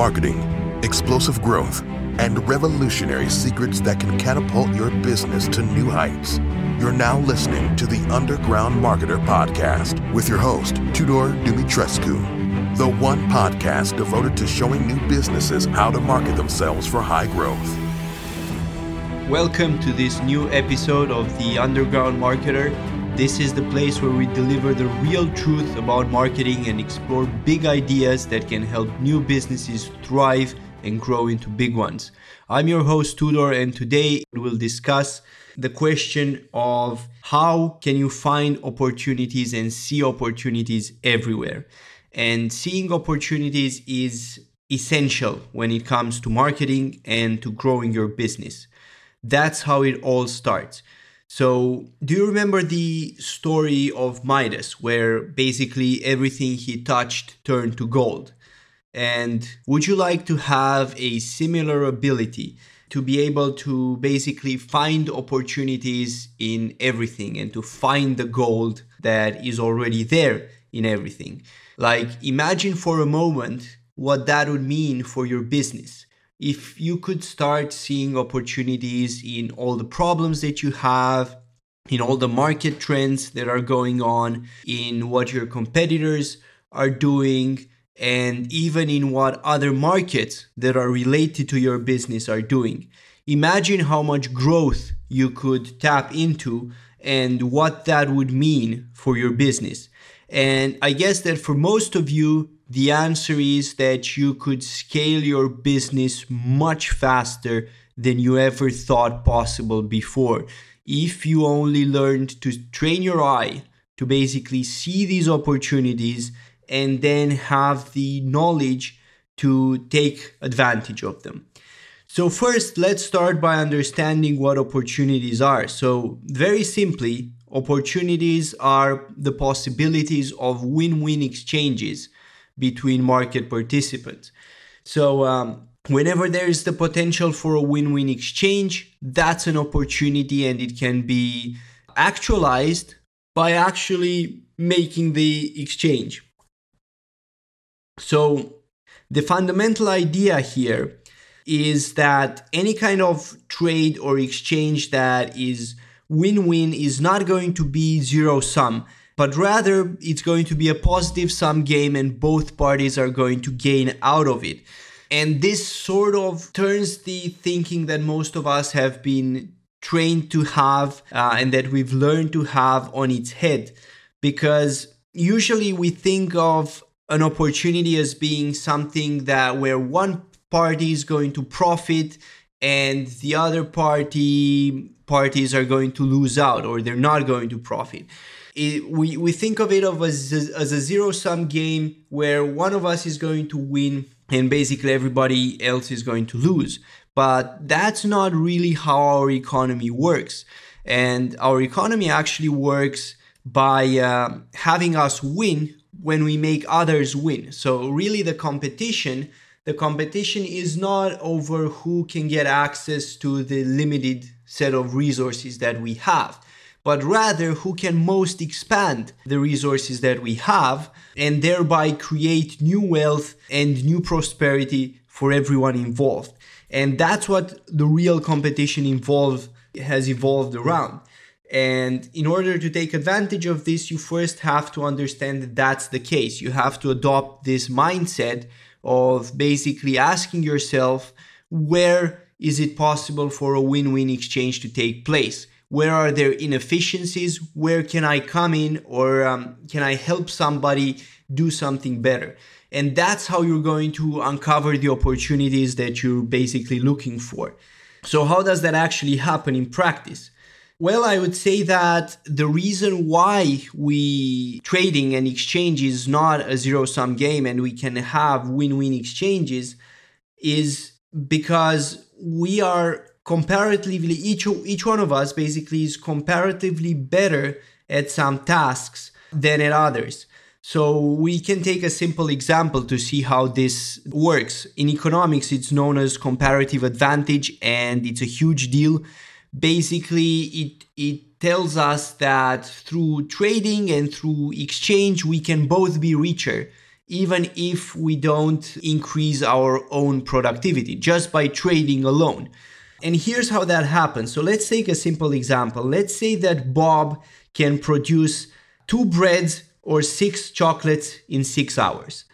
marketing, explosive growth, and revolutionary secrets that can catapult your business to new heights. You're now listening to the Underground Marketer Podcast with your host, Tudor Dumitrescu, the one podcast devoted to showing new businesses how to market themselves for high growth. Welcome to this new episode of the Underground Marketer. This is the place where we deliver the real truth about marketing and explore big ideas that can help new businesses thrive and grow into big ones. I'm your host Tudor and today we'll discuss the question of how can you find opportunities and see opportunities everywhere. And seeing opportunities is essential when it comes to marketing and to growing your business. That's how it all starts. So, do you remember the story of Midas, where basically everything he touched turned to gold? And would you like to have a similar ability to be able to basically find opportunities in everything and to find the gold that is already there in everything? Like, imagine for a moment what that would mean for your business if you could start seeing opportunities in all the problems that you have, in all the market trends that are going on, in what your competitors are doing, and even in what other markets that are related to your business are doing. Imagine how much growth you could tap into and what that would mean for your business. And I guess that for most of you, the answer is that you could scale your business much faster than you ever thought possible before. If you only learned to train your eye to basically see these opportunities and then have the knowledge to take advantage of them. So, first, let's start by understanding what opportunities are. So, very simply, opportunities are the possibilities of win win exchanges between market participants. So, um, whenever there is the potential for a win win exchange, that's an opportunity and it can be actualized by actually making the exchange. So, the fundamental idea here is that any kind of trade or exchange that is win win is not going to be zero sum but rather it's going to be a positive sum game and both parties are going to gain out of it. And this sort of turns the thinking that most of us have been trained to have uh, and that we've learned to have on its head. Because usually we think of an opportunity as being something that where one party is going to profit and the other party parties are going to lose out or they're not going to profit it, we, we think of it of as, as a zero sum game where one of us is going to win and basically everybody else is going to lose. But that's not really how our economy works. And our economy actually works by uh, having us win when we make others win. So really the competition the competition is not over who can get access to the limited set of resources that we have but rather who can most expand the resources that we have and thereby create new wealth and new prosperity for everyone involved. And that's what the real competition involved has evolved around. And in order to take advantage of this, you first have to understand that that's the case. You have to adopt this mindset of basically asking yourself, where is it possible for a win win exchange to take place? Where are there inefficiencies? Where can i come in or um, can i help somebody do something better? And that's how you're going to uncover the opportunities that you're basically looking for. So how does that actually happen in practice? Well, I would say that the reason why we trading and exchange is not a zero sum game and we can have win win exchanges is because we are comparatively each each one of us basically is comparatively better at some tasks than at others. So we can take a simple example to see how this works. In economics it's known as comparative advantage and it's a huge deal. Basically it it tells us that through trading and through exchange we can both be richer even if we don't increase our own productivity just by trading alone. And here's how that happens. So let's take a simple example. Let's say that Bob can produce two breads or six chocolates in six hours.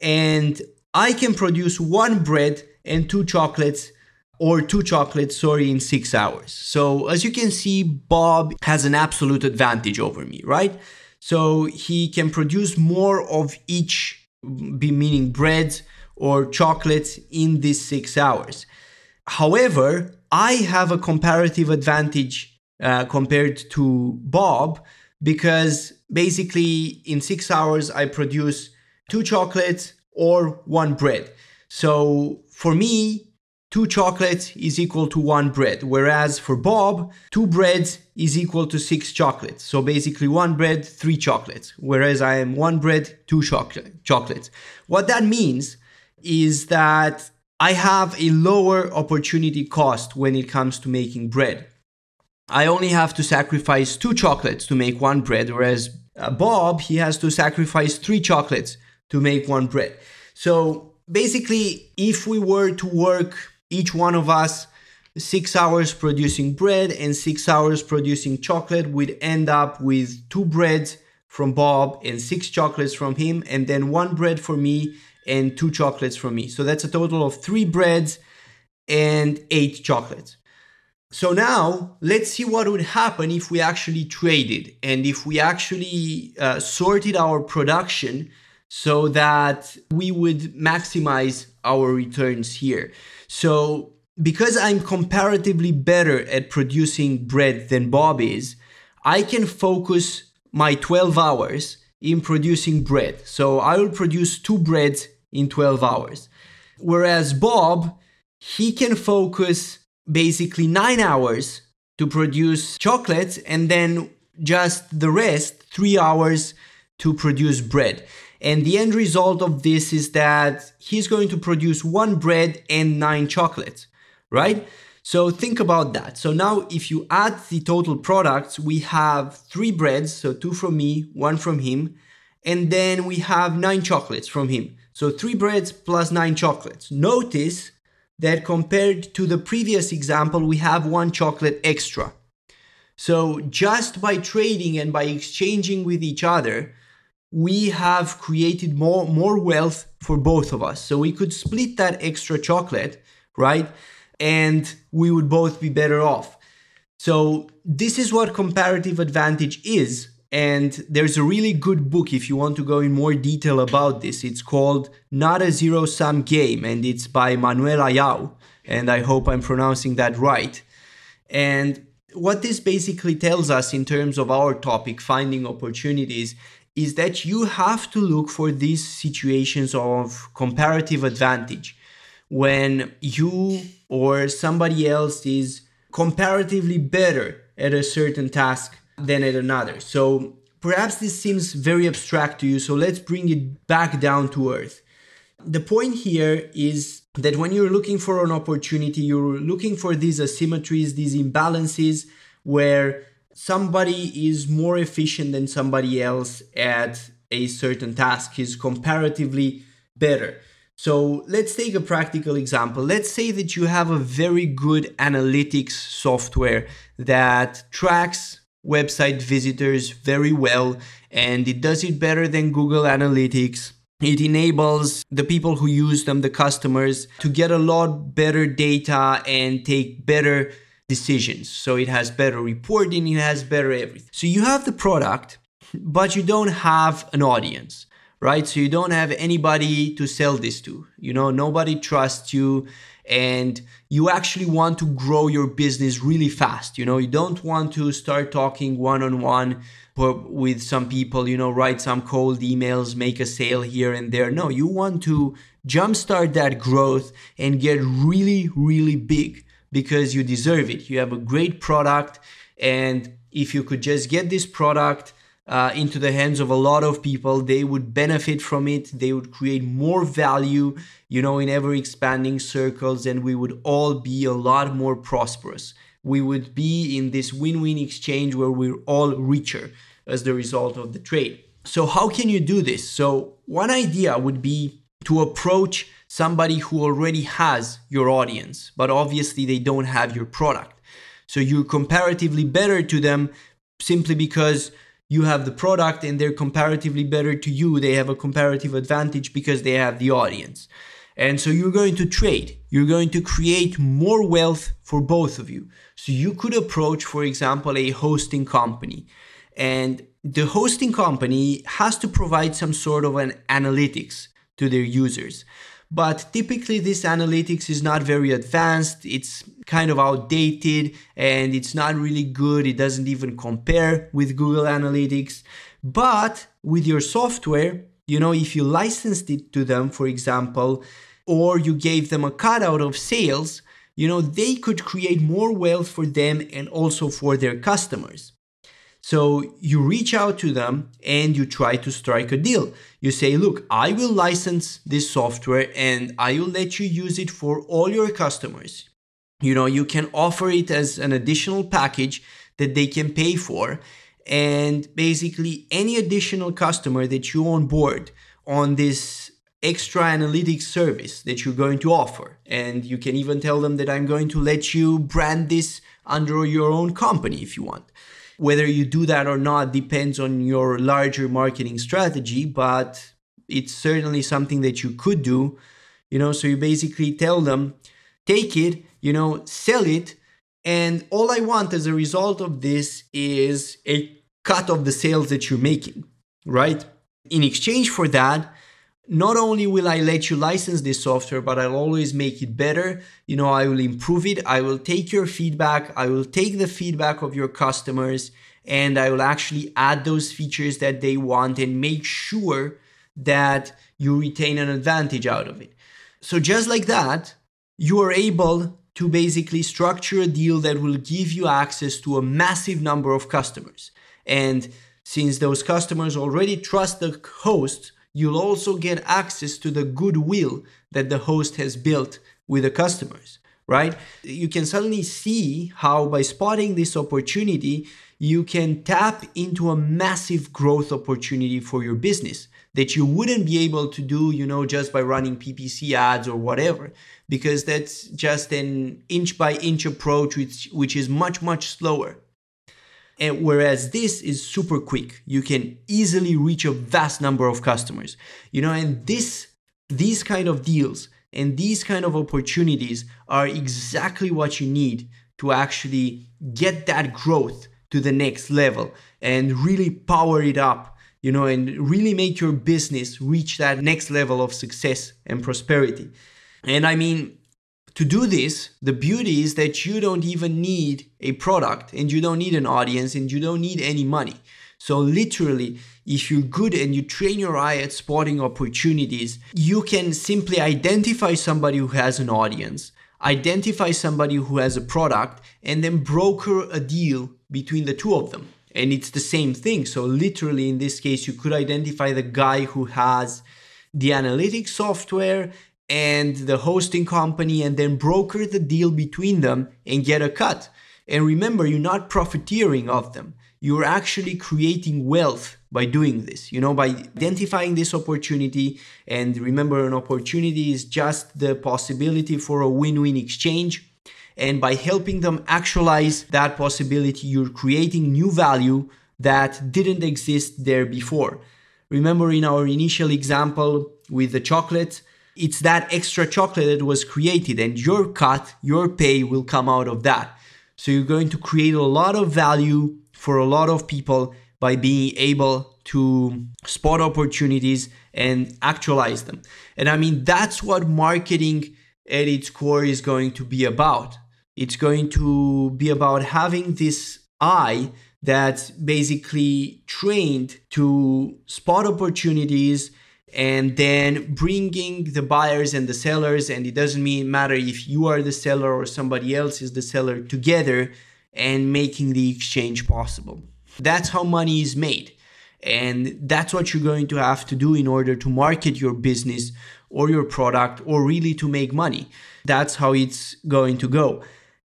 And I can produce one bread and two chocolates or two chocolates, sorry, in six hours. So as you can see, Bob has an absolute advantage over me, right? So he can produce more of each, meaning breads or chocolates in these six hours. However, I have a comparative advantage uh, compared to Bob because basically in six hours I produce two chocolates or one bread. So for me, two chocolates is equal to one bread, whereas for Bob, two breads is equal to six chocolates. So basically, one bread, three chocolates, whereas I am one bread, two chocolate, chocolates. What that means is that I have a lower opportunity cost when it comes to making bread. I only have to sacrifice two chocolates to make one bread, whereas uh, Bob, he has to sacrifice three chocolates to make one bread. So basically, if we were to work, each one of us, six hours producing bread and six hours producing chocolate, we'd end up with two breads from Bob and six chocolates from him, and then one bread for me and two chocolates from me. So that's a total of three breads and eight chocolates. So now let's see what would happen if we actually traded and if we actually uh, sorted our production so that we would maximize our returns here. So because I'm comparatively better at producing bread than Bob is, I can focus my 12 hours in producing bread. So I will produce two breads in 12 hours. Whereas Bob, he can focus basically nine hours to produce chocolates and then just the rest, three hours to produce bread. And the end result of this is that he's going to produce one bread and nine chocolates, right? So think about that. So now if you add the total products, we have three breads, so two from me, one from him, and then we have nine chocolates from him. So three breads plus nine chocolates. Notice that compared to the previous example, we have one chocolate extra. So just by trading and by exchanging with each other, we have created more, more wealth for both of us. So we could split that extra chocolate, right? And we would both be better off. So this is what comparative advantage is. And there's a really good book if you want to go in more detail about this. It's called Not a Zero Sum Game, and it's by Manuel Ayau. And I hope I'm pronouncing that right. And what this basically tells us in terms of our topic, finding opportunities, is that you have to look for these situations of comparative advantage when you or somebody else is comparatively better at a certain task than at another. So perhaps this seems very abstract to you, so let's bring it back down to earth. The point here is that when you're looking for an opportunity, you're looking for these asymmetries, these imbalances where somebody is more efficient than somebody else at a certain task, is comparatively better. So let's take a practical example. Let's say that you have a very good analytics software that tracks website visitors very well and it does it better than Google Analytics. It enables the people who use them, the customers, to get a lot better data and take better decisions. So it has better reporting, it has better everything. So you have the product, but you don't have an audience, right? So you don't have anybody to sell this to. You know, nobody trusts you and you actually want to grow your business really fast you know? You don't want to start talking one on one with some people you know write some cold emails make a sale here and there. No you want to jumpstart that growth and get really really big because you deserve it. You have a great product and if you could just get this product uh, into the hands of a lot of people they would benefit from it they would create more value you know in ever expanding circles and we would all be a lot more prosperous we would be in this win-win exchange where we're all richer as the result of the trade So, how can you do this? So, one idea would be to approach somebody who already has your audience, but obviously they don't have your product. So, you're comparatively better to them simply because you have the product and they're comparatively better to you. They have a comparative advantage because they have the audience. And so you're going to trade. You're going to create more wealth for both of you. So you could approach, for example, a hosting company. And the hosting company has to provide some sort of an analytics to their users. But typically, this analytics is not very advanced. It's kind of outdated and it's not really good. It doesn't even compare with Google Analytics. But with your software, you know, if you licensed it to them, for example, or you gave them a cutout of sales, you know, they could create more wealth for them and also for their customers. So you reach out to them and you try to strike a deal. You say, look, I will license this software and I will let you use it for all your customers. You know, you can offer it as an additional package that they can pay for. And basically, any additional customer that you onboard on this extra analytics service that you're going to offer. And you can even tell them that I'm going to let you brand this under your own company if you want. Whether you do that or not depends on your larger marketing strategy, but it's certainly something that you could do. You know, so you basically tell them, take it, you know, sell it. And all I want as a result of this is a cut of the sales that you're making, right? In exchange for that, not only will I let you license this software, but I'll always make it better. You know, I will improve it. I will take your feedback. I will take the feedback of your customers and I will actually add those features that they want and make sure that you retain an advantage out of it. So, just like that, you are able to basically structure a deal that will give you access to a massive number of customers. And since those customers already trust the host, you'll also get access to the goodwill that the host has built with the customers, right? You can suddenly see how by spotting this opportunity, you can tap into a massive growth opportunity for your business that you wouldn't be able to do, you know, just by running PPC ads or whatever, because that's just an inch by inch approach, which, which is much, much slower. And whereas this is super quick, you can easily reach a vast number of customers. You know, and this these kind of deals and these kind of opportunities are exactly what you need to actually get that growth to the next level and really power it up, you know, and really make your business reach that next level of success and prosperity. And I mean, to do this, the beauty is that you don't even need a product and you don't need an audience and you don't need any money. So, literally, if you're good and you train your eye at spotting opportunities, you can simply identify somebody who has an audience, identify somebody who has a product, and then broker a deal between the two of them. And it's the same thing. So, literally, in this case, you could identify the guy who has the analytics software and the hosting company and then broker the deal between them and get a cut. And remember, you're not profiteering of them. You're actually creating wealth by doing this, you know, by identifying this opportunity. And remember, an opportunity is just the possibility for a win win exchange. And by helping them actualize that possibility, you're creating new value that didn't exist there before. Remember, in our initial example with the chocolate, it's that extra chocolate that was created, and your cut, your pay will come out of that. So you're going to create a lot of value for a lot of people by being able to spot opportunities and actualize them. And I mean, that's what marketing at its core is going to be about. It's going to be about having this eye that's basically trained to spot opportunities and then bringing the buyers and the sellers and it doesn't mean matter if you are the seller or somebody else is the seller together and making the exchange possible. That's how money is made. And that's what you're going to have to do in order to market your business or your product or really to make money. That's how it's going to go.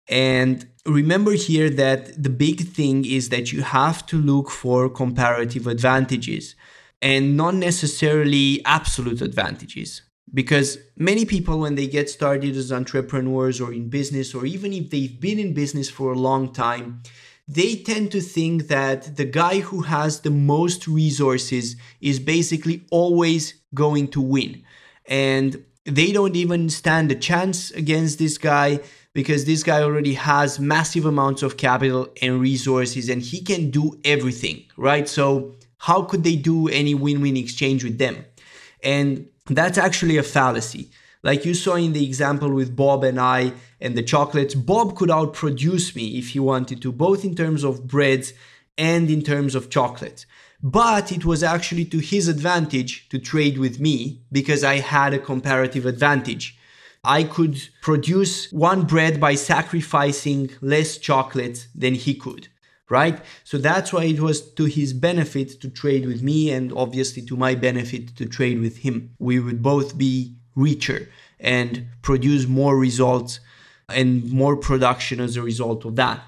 And remember here that the big thing is that you have to look for comparative advantages and not necessarily absolute advantages. Because many people, when they get started as entrepreneurs or in business, or even if they've been in business for a long time, they tend to think that the guy who has the most resources is basically always going to win. And they don't even stand a chance against this guy because this guy already has massive amounts of capital and resources and he can do everything, right? So, how could they do any win win exchange with them? And that's actually a fallacy. Like you saw in the example with Bob and I and the chocolates, Bob could outproduce me if he wanted to, both in terms of breads and in terms of chocolates. But it was actually to his advantage to trade with me because I had a comparative advantage. I could produce one bread by sacrificing less chocolate than he could, right? So that's why it was to his benefit to trade with me and obviously to my benefit to trade with him. We would both be richer and produce more results and more production as a result of that.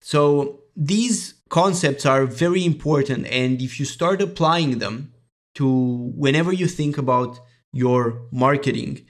So these concepts are very important. And if you start applying them to whenever you think about your marketing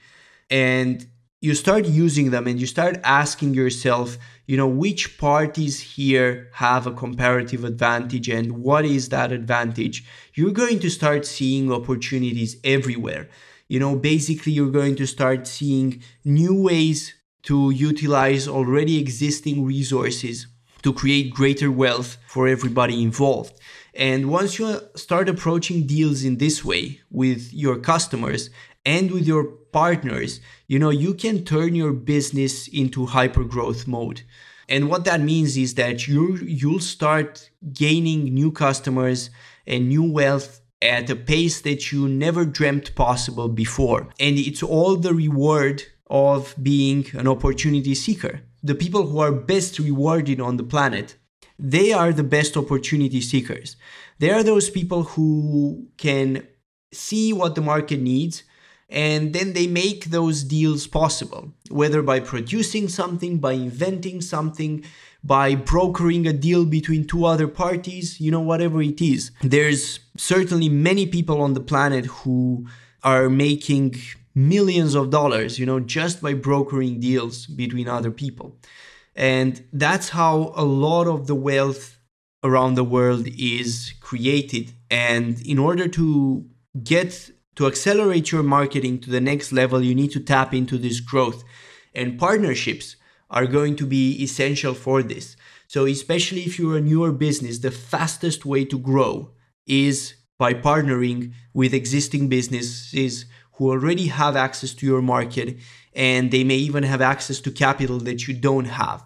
and you start using them and you start asking yourself, you know, which parties here have a comparative advantage and what is that advantage, you're going to start seeing opportunities everywhere. You know, basically, you're going to start seeing new ways to utilize already existing resources to create greater wealth for everybody involved. And once you start approaching deals in this way with your customers and with your partners, you know, you can turn your business into hyper growth mode. And what that means is that you you'll start gaining new customers and new wealth at a pace that you never dreamt possible before. And it's all the reward of being an opportunity seeker. The people who are best rewarded on the planet, they are the best opportunity seekers. They are those people who can see what the market needs and then they make those deals possible, whether by producing something, by inventing something, by brokering a deal between two other parties, you know, whatever it is. There's certainly many people on the planet who are making millions of dollars, you know, just by brokering deals between other people. And that's how a lot of the wealth around the world is created. And in order to get to accelerate your marketing to the next level, you need to tap into this growth. And partnerships are going to be essential for this. So, especially if you're a newer business, the fastest way to grow is by partnering with existing businesses who already have access to your market and they may even have access to capital that you don't have.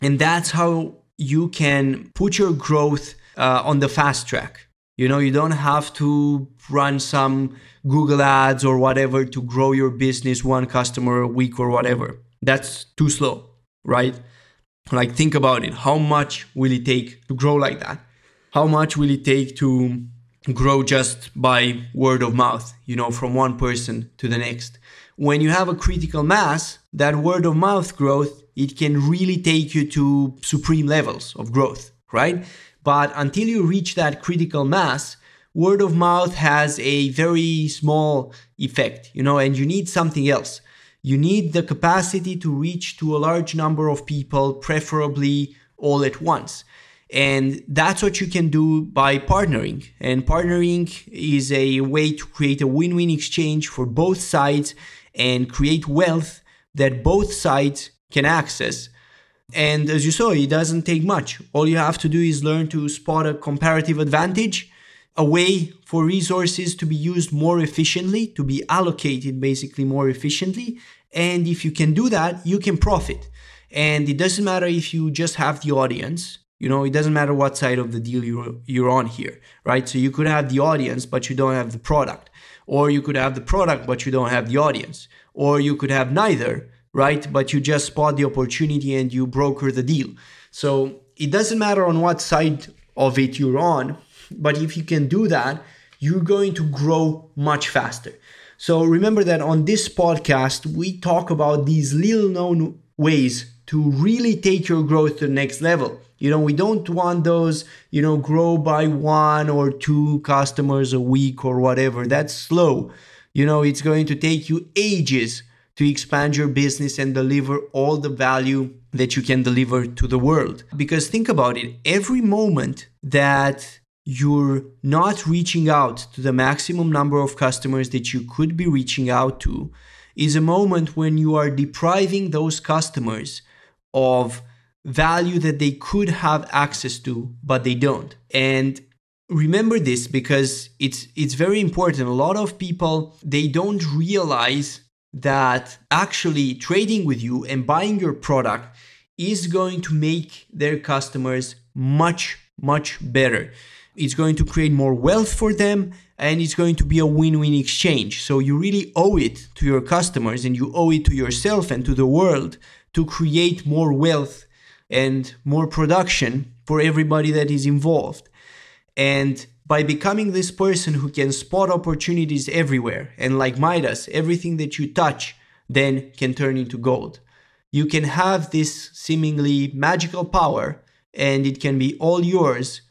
And that's how you can put your growth uh, on the fast track. You know, you don't have to run some Google ads or whatever to grow your business one customer a week or whatever. That's too slow, right? Like, think about it. How much will it take to grow like that? How much will it take to grow just by word of mouth, you know, from one person to the next. When you have a critical mass, that word of mouth growth, it can really take you to supreme levels of growth, right? But until you reach that critical mass, word of mouth has a very small effect, you know, and you need something else. You need the capacity to reach to a large number of people, preferably all at once. And that's what you can do by partnering. And partnering is a way to create a win win exchange for both sides and create wealth that both sides can access. And as you saw, it doesn't take much. All you have to do is learn to spot a comparative advantage, a way for resources to be used more efficiently, to be allocated basically more efficiently. And if you can do that, you can profit. And it doesn't matter if you just have the audience you know, it doesn't matter what side of the deal you're, you're on here, right? So you could have the audience, but you don't have the product. Or you could have the product, but you don't have the audience. Or you could have neither, right? But you just spot the opportunity and you broker the deal. So it doesn't matter on what side of it you're on, but if you can do that, you're going to grow much faster. So remember that on this podcast, we talk about these little known ways to really take your growth to the next level. You know, we don't want those, you know, grow by one or two customers a week or whatever. That's slow. You know, it's going to take you ages to expand your business and deliver all the value that you can deliver to the world. Because think about it every moment that you're not reaching out to the maximum number of customers that you could be reaching out to is a moment when you are depriving those customers of value that they could have access to but they don't and remember this because it's it's very important a lot of people they don't realize that actually trading with you and buying your product is going to make their customers much much better. It's going to create more wealth for them and it's going to be a win-win exchange. So you really owe it to your customers and you owe it to yourself and to the world to create more wealth and more production for everybody that is involved. And by becoming this person who can spot opportunities everywhere and like midas everything that you touch then can turn into gold you can have this seemingly magical power and it can be all yours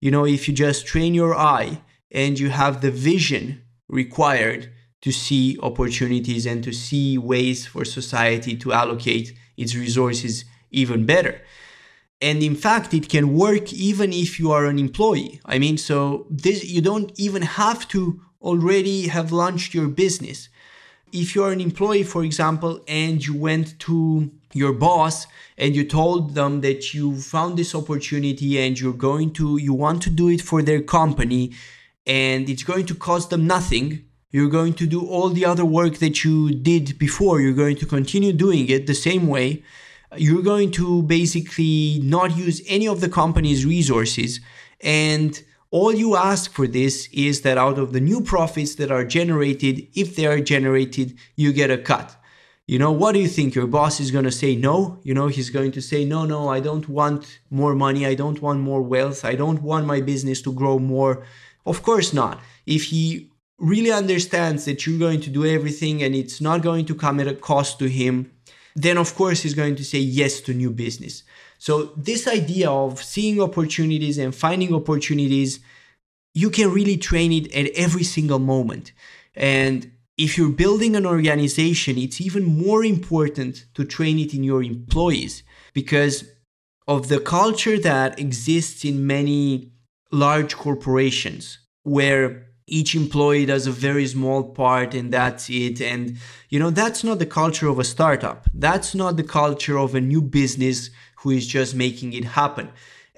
you know, if you just train your eye and you have the vision required to see opportunities and to see ways for society to allocate its resources even better. And in fact, it can work even if you are an employee. I mean, so this you don't even have to already have launched your business. If you're an employee, for example, and you went to your boss and you told them that you found this opportunity and you're going to you want to do it for their company and it's going to cost them nothing you're going to do all the other work that you did before you're going to continue doing it the same way you're going to basically not use any of the company's resources. And all you ask for this is that out of the new profits that are generated if they are generated you get a cut. You know what do you think? Your boss is going to say no? You know he's going to say no no i don't want more money. I don't want more wealth. I don't want my business to grow more. Of course not. If he really understands that you're going to do everything and it's not going to come at a cost to him then of course he's going to say yes to new business. So this idea of seeing opportunities and finding opportunities you can really train it at every single moment. And if you're building an organization, it's even more important to train it in your employees because of the culture that exists in many large corporations where each employee does a very small part and that's it and you know that's not the culture of a startup that's not the culture of a new business who is just making it happen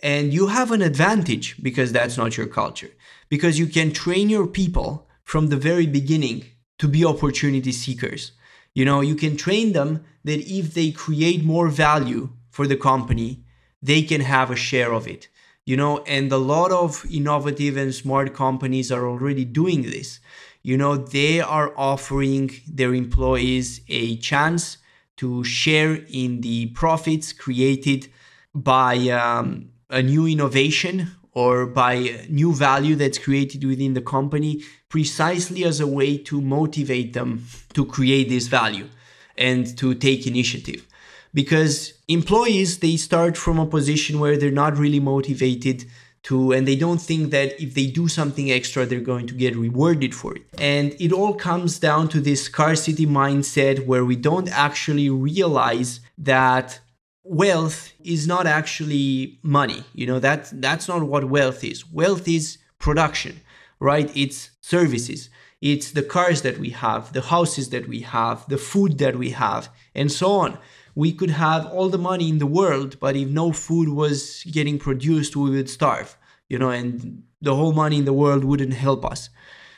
and you have an advantage because that's not your culture because you can train your people from the very beginning to be opportunity seekers. You know, you can train them that if they create more value for the company, they can have a share of it. You know, and a lot of innovative and smart companies are already doing this. You know, they are offering their employees a chance to share in the profits created by um, a new innovation or by new value that's created within the company precisely as a way to motivate them to create this value and to take initiative because employees they start from a position where they're not really motivated to and they don't think that if they do something extra they're going to get rewarded for it. And it all comes down to this scarcity mindset where we don't actually realize that wealth is not actually money. You know that that's not what wealth is. Wealth is production right? It's services it's the cars that we have the houses that we have the food that we have and so on. We could have all the money in the world but if no food was getting produced we would starve you know and the whole money in the world wouldn't help us.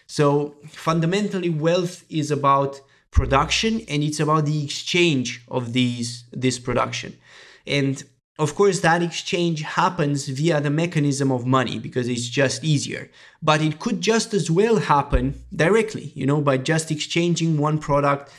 So fundamentally wealth is about production and it's about the exchange of these this production. And of course, that exchange happens via the mechanism of money because it's just easier. But it could just as well happen directly, you know, by just exchanging one product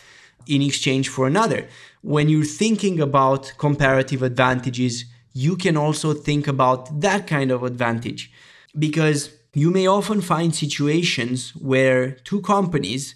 in exchange for another. When you're thinking about comparative advantages, you can also think about that kind of advantage because you may often find situations where two companies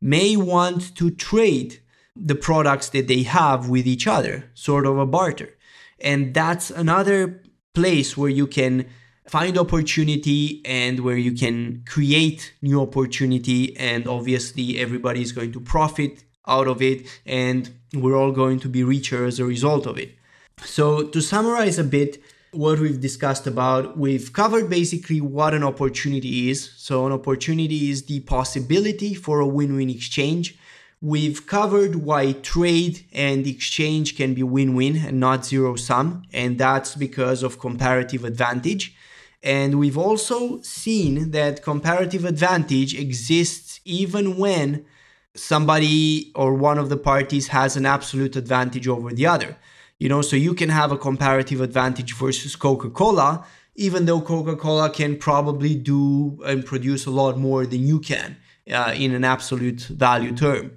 may want to trade the products that they have with each other, sort of a barter. And that's another place where you can find opportunity and where you can create new opportunity. And obviously everybody is going to profit out of it and we're all going to be richer as a result of it. So to summarize a bit what we've discussed about we've covered basically what an opportunity is. So an opportunity is the possibility for a win-win exchange We've covered why trade and exchange can be win win and not zero sum, and that's because of comparative advantage. And we've also seen that comparative advantage exists even when somebody or one of the parties has an absolute advantage over the other. You know, so you can have a comparative advantage versus Coca Cola, even though Coca Cola can probably do and produce a lot more than you can uh, in an absolute value term.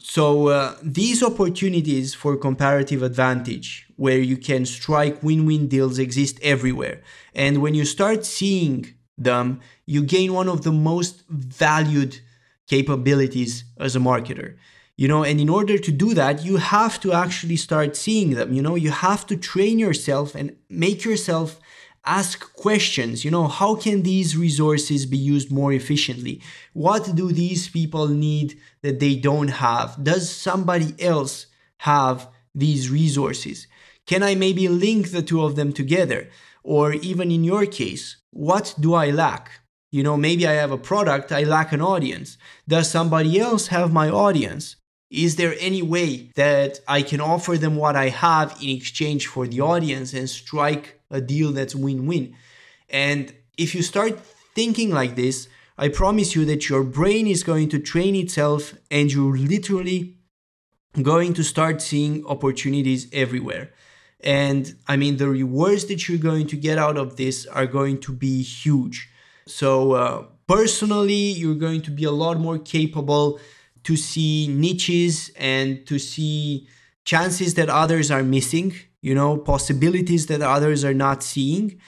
So uh, these opportunities for comparative advantage, where you can strike win-win deals, exist everywhere. And when you start seeing them, you gain one of the most valued capabilities as a marketer. You know, and in order to do that, you have to actually start seeing them. You know, you have to train yourself and make yourself ask questions. You know how can these resources be used more efficiently? What do these people need that they don't have? Does somebody else have these resources? Can i maybe link the two of them together? Or even in your case what do i lack? You know maybe i have a product i lack an audience. Does somebody else have my audience? Is there any way that I can offer them what I have in exchange for the audience and strike a deal that's win win? And if you start thinking like this, I promise you that your brain is going to train itself and you're literally going to start seeing opportunities everywhere. And I mean, the rewards that you're going to get out of this are going to be huge. So, uh, personally, you're going to be a lot more capable to see niches and to see chances that others are missing, you know, possibilities that others are not seeing.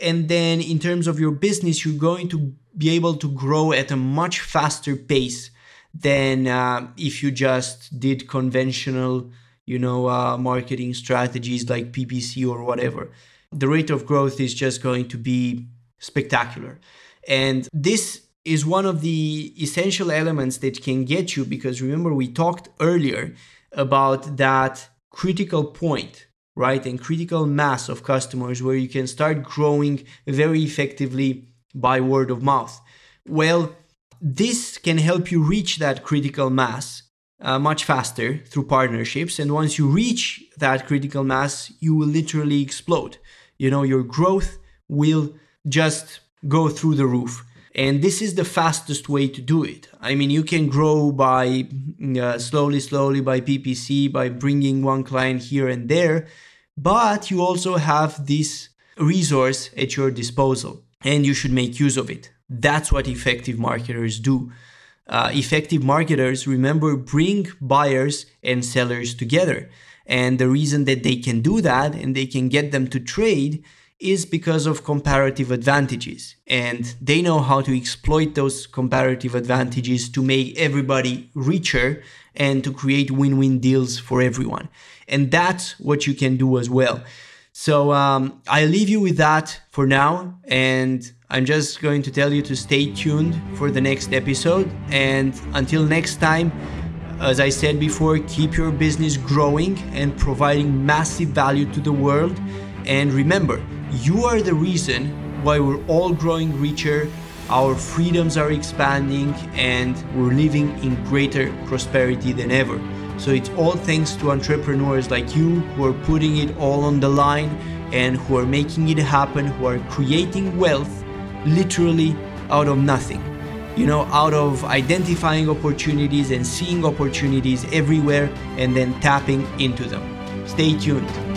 And then in terms of your business, you're going to be able to grow at a much faster pace than uh, if you just did conventional, you know, uh, marketing strategies like PPC or whatever. The rate of growth is just going to be spectacular. And this is one of the essential elements that can get you because remember we talked earlier about that critical point right and critical mass of customers where you can start growing very effectively by word of mouth. Well this can help you reach that critical mass uh, much faster through partnerships and once you reach that critical mass you will literally explode. You know your growth will just go through the roof and this is the fastest way to do it. I mean you can grow by uh, slowly slowly by ppc by bringing one client here and there but you also have this resource at your disposal and you should make use of it. That's what effective marketers do. Uh, effective marketers remember bring buyers and sellers together. And the reason that they can do that and they can get them to trade is because of comparative advantages. And they know how to exploit those comparative advantages to make everybody richer and to create win win deals for everyone. And that's what you can do as well. So um, I leave you with that for now. And I'm just going to tell you to stay tuned for the next episode. And until next time, as I said before, keep your business growing and providing massive value to the world. And remember, you are the reason why we're all growing richer, our freedoms are expanding, and we're living in greater prosperity than ever. So it's all thanks to entrepreneurs like you who are putting it all on the line and who are making it happen, who are creating wealth literally out of nothing. You know, out of identifying opportunities and seeing opportunities everywhere and then tapping into them. Stay tuned.